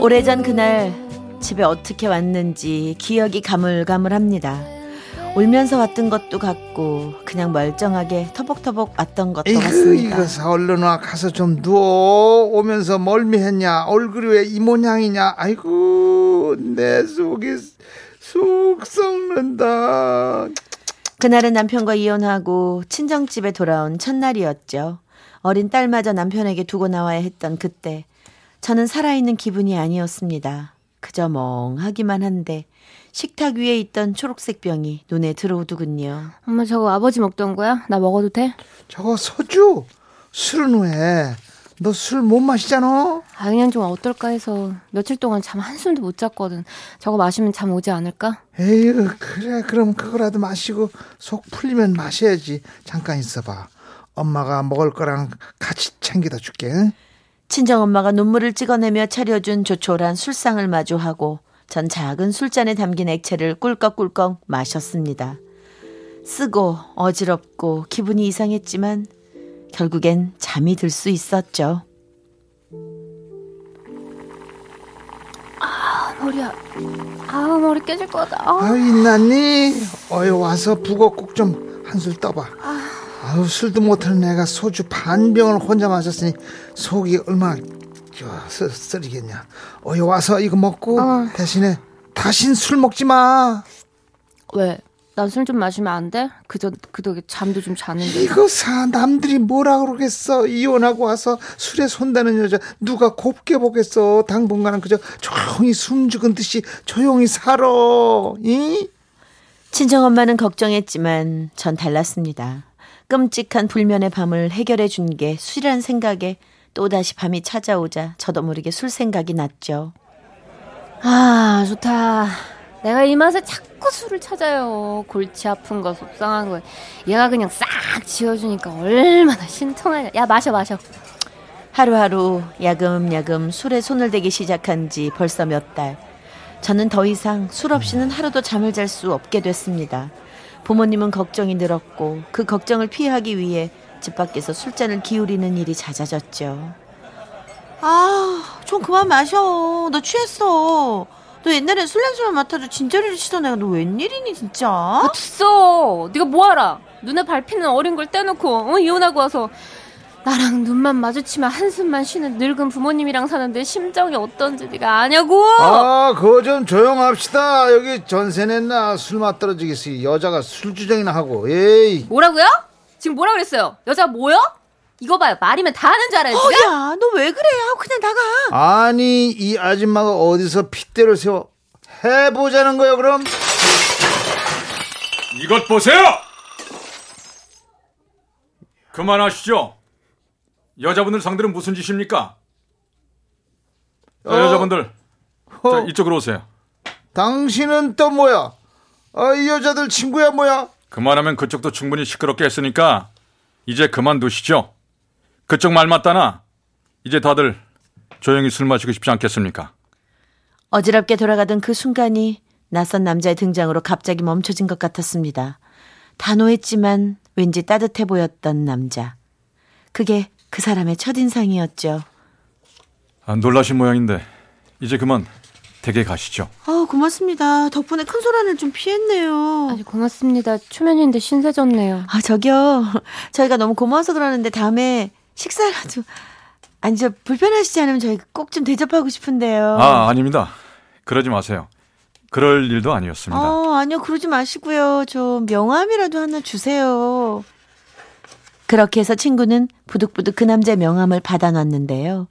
오래전 그날 집에 어떻게 왔는지 기억이 가물가물합니다. 울면서 왔던 것도 같고 그냥 멀쩡하게 터벅터벅 왔던 것도 같습니다. 이거 얼른 와. 가서 좀 누워. 오면서 멀미했냐? 얼굴이 왜 이 모양이냐? 아이고 내 속이 쑥 썩는다 그날은 남편과 이혼하고 친정집에 돌아온 첫날이었죠. 어린 딸마저 남편에게 두고 나와야 했던 그때 저는 살아있는 기분이 아니었습니다. 그저 멍하기만 한데 식탁 위에 있던 초록색 병이 눈에 들어오더군요. 엄마 저거 아버지 먹던 거야? 나 먹어도 돼? 저거 소주 술은 왜 너 술 못 마시잖아 아 그냥 좀 어떨까 해서 며칠 동안 잠 한숨도 못 잤거든 저거 마시면 잠 오지 않을까? 에휴 그래 그럼 그거라도 마시고 속 풀리면 마셔야지 잠깐 있어봐 엄마가 먹을 거랑 같이 챙겨다 줄게 응? 친정 엄마가 눈물을 찍어내며 차려준 조촐한 술상을 마주하고 전 작은 술잔에 담긴 액체를 꿀꺽꿀꺽 마셨습니다. 쓰고 어지럽고 기분이 이상했지만 결국엔 잠이 들 수 있었죠. 머리야 아 머리 깨질 거다 아. 아유 있났니? 어이 와서 북어국 좀 한술 떠봐. 아유 술도 못하는 내가 소주 반 병을 혼자 마셨으니 속이 얼마나 쓰, 쓰리겠냐. 어이 와서 이거 먹고 어. 대신에 다신 술 먹지 마. 왜? 난 술 좀 마시면 안 돼? 그저 그 덕에 잠도 좀 자는데 이거 사 남들이 뭐라 그러겠어. 이혼하고 와서 술에 손대는 여자 누가 곱게 보겠어. 당분간은 그저 조용히 숨 죽은 듯이 조용히 살아. 이? 친정 엄마는 걱정했지만 전 달랐습니다. 끔찍한 불면의 밤을 해결해 준 게 술이란 생각에 또다시 밤이 찾아오자 저도 모르게 술 생각이 났죠. 아 좋다 내가 이 맛에 자꾸 술을 찾아요 골치 아픈 거 속상한 거 얘가 그냥 싹 지워주니까 얼마나 신통하냐 야 마셔 마셔 하루하루 야금야금 술에 손을 대기 시작한 지 벌써 몇 달. 저는 더 이상 술 없이는 하루도 잠을 잘 수 없게 됐습니다. 부모님은 걱정이 늘었고 그 걱정을 피하기 위해 집 밖에서 술잔을 기울이는 일이 잦아졌죠. 아, 좀 그만 마셔. 너 취했어. 너 옛날엔 술 냄새만 맡아도 진저리를 치던 애가 너 웬일이니 진짜? 아 됐어 네가 뭐하라 눈에 밟히는 어린 걸 떼놓고 어? 이혼하고 와서 나랑 눈만 마주치면 한숨만 쉬는 늙은 부모님이랑 사는데 심정이 어떤지 네가 아냐고 아, 그거 좀 조용합시다. 여기 전세 냈나 술맛 떨어지겠어. 여자가 술주정이나 하고. 에이. 뭐라고요? 지금 뭐라 그랬어요? 여자 뭐요? 이거 봐요 말이면 다 하는 줄 알아요 어? 야, 너 왜 그래? 아, 그냥 나가. 아니, 이 아줌마가 어디서 핏대를 세워 해보자는 거요, 그럼? 이것 보세요! 그만하시죠. 여자분들 상대로 무슨 짓입니까? 자, 어. 여자분들, 자, 어, 이쪽으로 오세요. 당신은 또 뭐야? 아, 이 여자들 친구야, 뭐야? 그만하면 그쪽도 충분히 시끄럽게 했으니까 이제 그만두시죠. 그쪽 말 맞다나 이제 다들 조용히 술 마시고 싶지 않겠습니까? 어지럽게 돌아가던 그 순간이 낯선 남자의 등장으로 갑자기 멈춰진 것 같았습니다. 단호했지만 왠지 따뜻해 보였던 남자. 그게 그 사람의 첫인상이었죠. 아, 놀라신 모양인데 이제 그만 댁에 가시죠. 아, 고맙습니다. 덕분에 큰 소란을 좀 피했네요. 아주 고맙습니다 초면인데 신세졌네요 아, 저기요. 저희가 너무 고마워서 그러는데 다음에 식사라도 아니 저 불편하시지 않으면 저희 꼭 좀 대접하고 싶은데요. 아, 아닙니다. 그러지 마세요. 그럴 일도 아니었습니다. 어, 아니요. 그러지 마시고요. 좀 명함이라도 하나 주세요. 그렇게 해서 친구는 부득부득 그 남자의 명함을 받아놨는데요.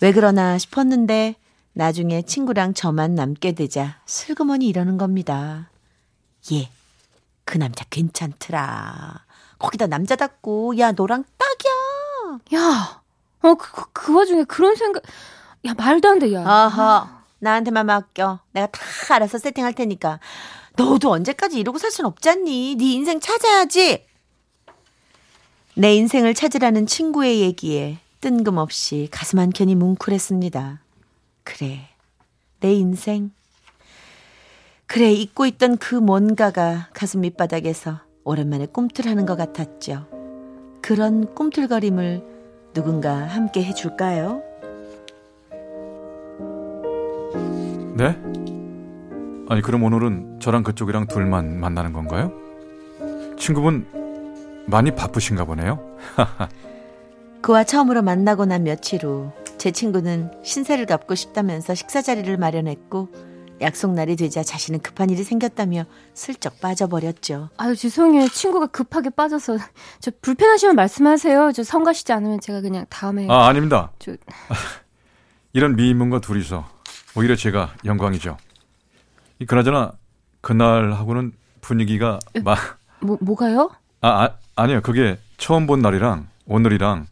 왜 그러나 싶었는데 나중에 친구랑 저만 남게 되자 슬그머니 이러는 겁니다. 예. 그 남자 괜찮더라. 거기다 남자답고, 야, 너랑 딱이야. 야, 어, 그, 그, 그 와중에 그런 생각, 야, 말도 안 돼, 야. 어허, 나한테만 맡겨. 내가 다 알아서 세팅할 테니까. 너도 언제까지 이러고 살 순 없잖니. 네 인생 찾아야지. 내 인생을 찾으라는 친구의 얘기에 뜬금없이 가슴 한 켠이 뭉클했습니다. 그래, 내 인생. 그래, 잊고 있던 그 뭔가가 가슴 밑바닥에서 오랜만에 꿈틀하는 것 같았죠. 그런 꿈틀거림을 누군가 함께 해줄까요? 네? 아니 그럼 오늘은 저랑 그쪽이랑 둘만 만나는 건가요? 친구분 많이 바쁘신가 보네요. 그와 처음으로 만나고 난 며칠 후 제 친구는 신세를 갚고 싶다면서 식사 자리를 마련했고 약속 날이 되자 자신은 급한 일이 생겼다며 슬쩍 빠져버렸죠. 아유, 죄송해요. 친구가 급하게 빠져서. 저 불편하시면 말씀하세요. 저 성가시지 않으면 제가 그냥 다음에. 아 아닙니다. 저, 이런 미인분과 둘이서 오히려 제가 영광이죠. 이 그나저나 그날하고는 분위기가 마, 뭐, 뭐가요? 아, 아 아니요 그게 처음 본 날이랑 오늘이랑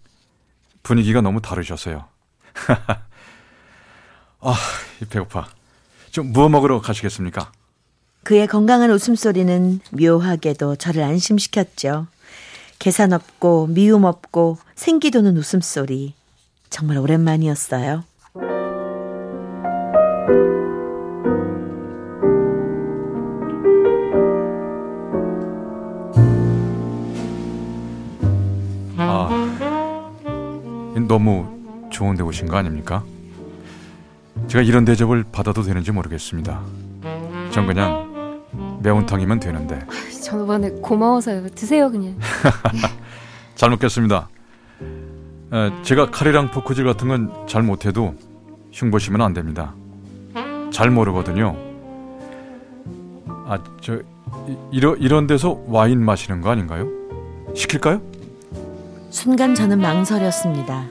분위기가 너무 다르셔서요. 아 배고파. 좀 무어 먹으러 가시겠습니까? 그의 건강한 웃음소리는 묘하게도 저를 안심시켰죠. 계산 없고 미움 없고 생기 도는 웃음소리. 정말 오랜만이었어요. 아 너무 좋은 데 오신 거 아닙니까? 제가 이런 대접을 받아도 되는지 모르겠습니다. 전 그냥 매운탕이면 되는데 저번에 고마워서요. 드세요, 그냥. 잘 먹겠습니다. 에, 제가 칼이랑 포크질 같은 건 잘 못해도 흉보시면 안 됩니다. 잘 모르거든요. 아, 저 이- 이러, 이런 데서 와인 마시는 거 아닌가요? 시킬까요? 순간 저는 망설였습니다.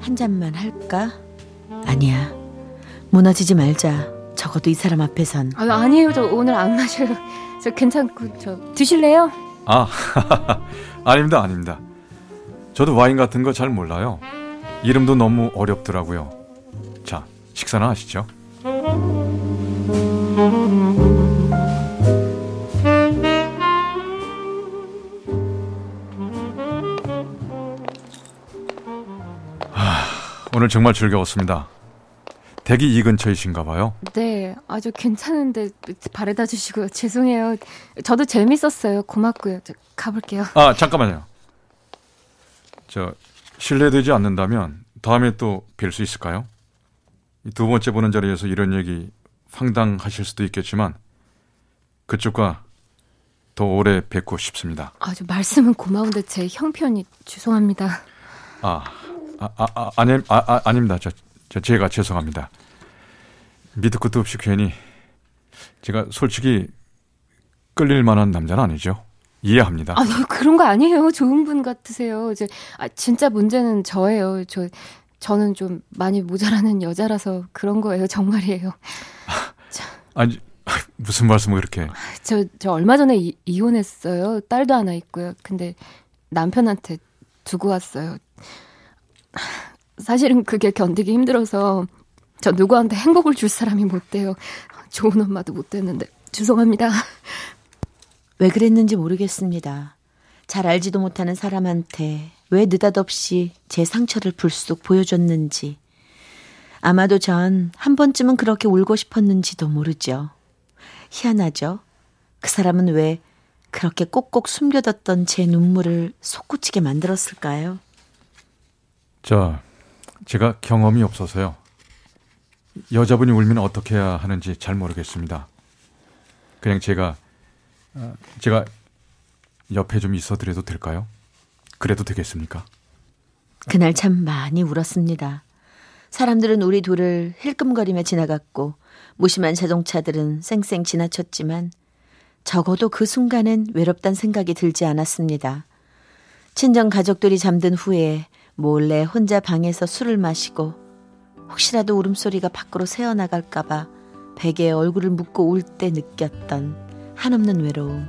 한 잔만 할까? 아니야. 무너지지 말자. 적어도 이 사람 앞에선. 아, 아니에요. 저 오늘 안 마셔요. 저 괜찮고, 저 드실래요? 아, 아닙니다, 아닙니다. 저도 와인 같은 거 잘 몰라요. 이름도 너무 어렵더라고요. 자, 식사나 하시죠. 하, 오늘 정말 즐거웠습니다. 댁이 이 근처이신가 봐요. 네, 아주 괜찮은데 바래다 주시고요. 죄송해요. 저도 재밌었어요. 고맙고요. 저 가볼게요. 아, 잠깐만요. 저, 실례되지 않는다면 다음에 또 뵐 수 있을까요? 이두 번째 보는 자리에서 이런 얘기 황당하실 수도 있겠지만 그쪽과 더 오래 뵙고 싶습니다. 아주 말씀은 고마운데 제 형편이 죄송합니다. 아, 아, 아, 아 아니, 아, 아, 아닙니다. 저, 저, 제가 죄송합니다. 밑도 끝도 없이 괜히 제가 솔직히 끌릴 만한 남자는 아니죠. 이해합니다. 아, 그런 거 아니에요. 좋은 분 같으세요. 이제 아, 진짜 문제는 저예요. 저 저는 좀 많이 모자라는 여자라서 그런 거예요. 정말이에요. 아니, 무슨 말씀을 그렇게. 저, 저 얼마 전에 이, 이혼했어요. 딸도 하나 있고요. 근데 남편한테 두고 왔어요. 사실은 그게 견디기 힘들어서 저 누구한테 행복을 줄 사람이 못 돼요. 좋은 엄마도 못 됐는데 죄송합니다. 왜 그랬는지 모르겠습니다. 잘 알지도 못하는 사람한테 왜 느닷없이 제 상처를 불쑥 보여줬는지. 아마도 전 한 번쯤은 그렇게 울고 싶었는지도 모르죠. 희한하죠? 그 사람은 왜 그렇게 꼭꼭 숨겨뒀던 제 눈물을 솟구치게 만들었을까요? 저, 제가 경험이 없어서요. 여자분이 울면 어떻게 해야 하는지 잘 모르겠습니다. 그냥 제가, 어, 제가 옆에 좀 있어드려도 될까요? 그래도 되겠습니까? 그날 참 많이 울었습니다. 사람들은 우리 둘을 힐끔거리며 지나갔고 무심한 자동차들은 쌩쌩 지나쳤지만 적어도 그 순간엔 외롭단 생각이 들지 않았습니다. 친정 가족들이 잠든 후에 몰래 혼자 방에서 술을 마시고 혹시라도 울음소리가 밖으로 새어나갈까봐 베개에 얼굴을 묻고 울 때 느꼈던 한없는 외로움.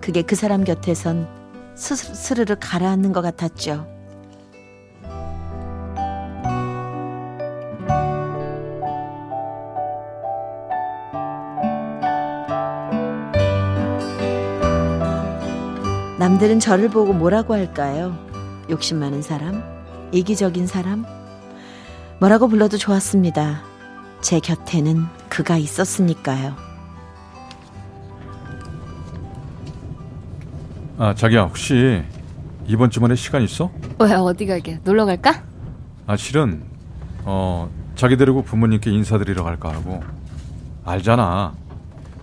그게 그 사람 곁에선 스스, 스르르 가라앉는 것 같았죠. 남들은 저를 보고 뭐라고 할까요? 욕심 많은 사람? 이기적인 사람? 뭐라고 불러도 좋았습니다. 제 곁에는 그가 있었으니까요. 아, 자기야, 혹시 이번 주말에 시간 있어? 왜 어디 가게? 놀러 갈까? 아, 실은 어, 자기 데리고 부모님께 인사드리러 갈까 하고. 알잖아.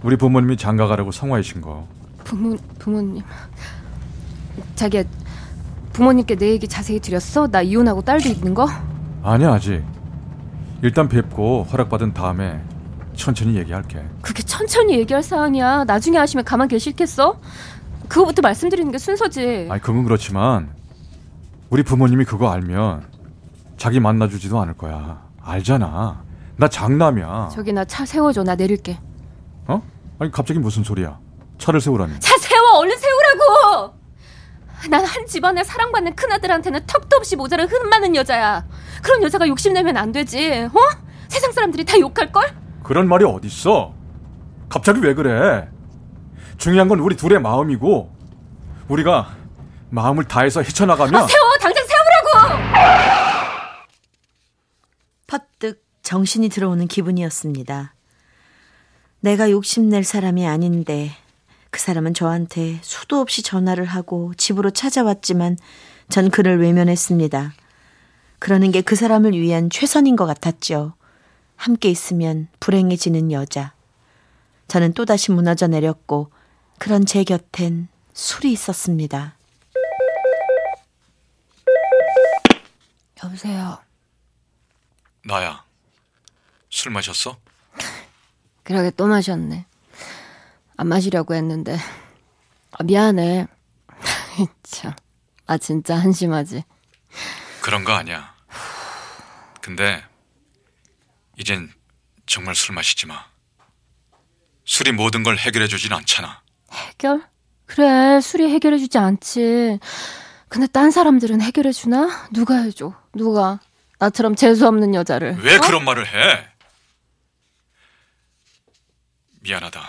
우리 부모님이 장가 가라고 성화이신 거. 부모 부모님. 자기야 부모님께 내 얘기 자세히 드렸어? 나 이혼하고 딸도 있는 거? 아니야, 아직. 일단 뵙고 허락받은 다음에 천천히 얘기할게. 그게 천천히 얘기할 사안이야. 나중에 하시면 가만 계실겠어? 그거부터 말씀드리는 게 순서지. 아니, 그건 그렇지만 우리 부모님이 그거 알면 자기 만나주지도 않을 거야. 알잖아. 나 장남이야. 저기 나 차 세워줘. 나 내릴게. 어? 아니, 갑자기 무슨 소리야? 차를 세우라니. 차 세워! 얼른 세우라고! 난 한 집안에 사랑받는 큰아들한테는 턱도 없이 모자란 흔 많은 여자야. 그런 여자가 욕심내면 안 되지. 어? 세상 사람들이 다 욕할걸? 그런 말이 어딨어? 갑자기 왜 그래? 중요한 건 우리 둘의 마음이고 우리가 마음을 다해서 헤쳐나가면 아, 세워! 당장 세우라고! 퍼뜩 정신이 들어오는 기분이었습니다. 내가 욕심낼 사람이 아닌데 그 사람은 저한테 수도 없이 전화를 하고 집으로 찾아왔지만 전 그를 외면했습니다. 그러는 게 그 사람을 위한 최선인 것 같았죠. 함께 있으면 불행해지는 여자. 저는 또다시 무너져 내렸고 그런 제 곁엔 술이 있었습니다. 여보세요. 나야. 술 마셨어? 그러게 또 마셨네. 안 마시려고 했는데. 아, 미안해. 참. 아, 진짜 한심하지. 그런 거 아니야. 근데 이젠 정말 술 마시지 마. 술이 모든 걸 해결해 주진 않잖아. 해결? 그래, 술이 해결해 주지 않지. 근데 딴 사람들은 해결해 주나? 누가 해줘? 누가? 나처럼 재수 없는 여자를. 왜 어? 그런 말을 해? 미안하다.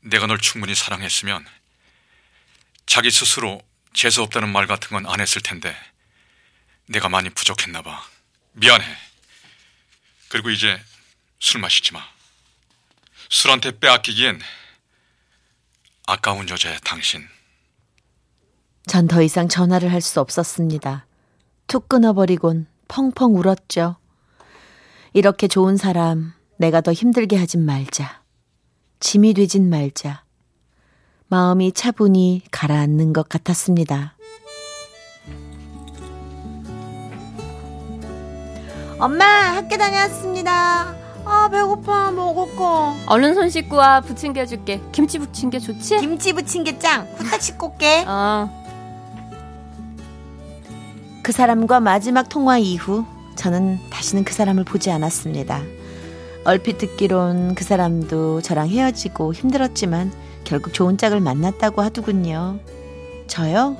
내가 널 충분히 사랑했으면 자기 스스로 재수 없다는 말 같은 건 안 했을 텐데 내가 많이 부족했나 봐. 미안해. 그리고 이제 술 마시지 마. 술한테 빼앗기기엔 아까운 여자야 당신. 전 더 이상 전화를 할 수 없었습니다. 툭 끊어버리곤 펑펑 울었죠. 이렇게 좋은 사람 내가 더 힘들게 하진 말자. 짐이 되진 말자. 마음이 차분히 가라앉는 것 같았습니다. 엄마 학교 다녀왔습니다. 아 배고파 먹을 거. 얼른 손 씻고 와. 부침개 해줄게. 김치 부침개 좋지? 김치 부침개 짱. 후딱 씻고 올게. 어. 그 사람과 마지막 통화 이후 저는 다시는 그 사람을 보지 않았습니다. 얼핏 듣기론 그 사람도 저랑 헤어지고 힘들었지만 결국 좋은 짝을 만났다고 하더군요. 저요?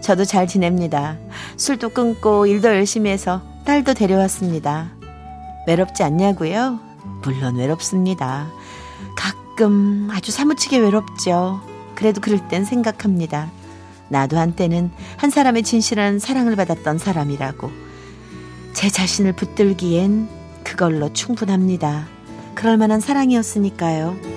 저도 잘 지냅니다. 술도 끊고 일도 열심히 해서 딸도 데려왔습니다. 외롭지 않냐고요? 물론 외롭습니다. 가끔 아주 사무치게 외롭죠. 그래도 그럴 땐 생각합니다. 나도 한때는 한 사람의 진실한 사랑을 받았던 사람이라고. 제 자신을 붙들기엔 그걸로 충분합니다. 그럴 만한 사랑이었으니까요.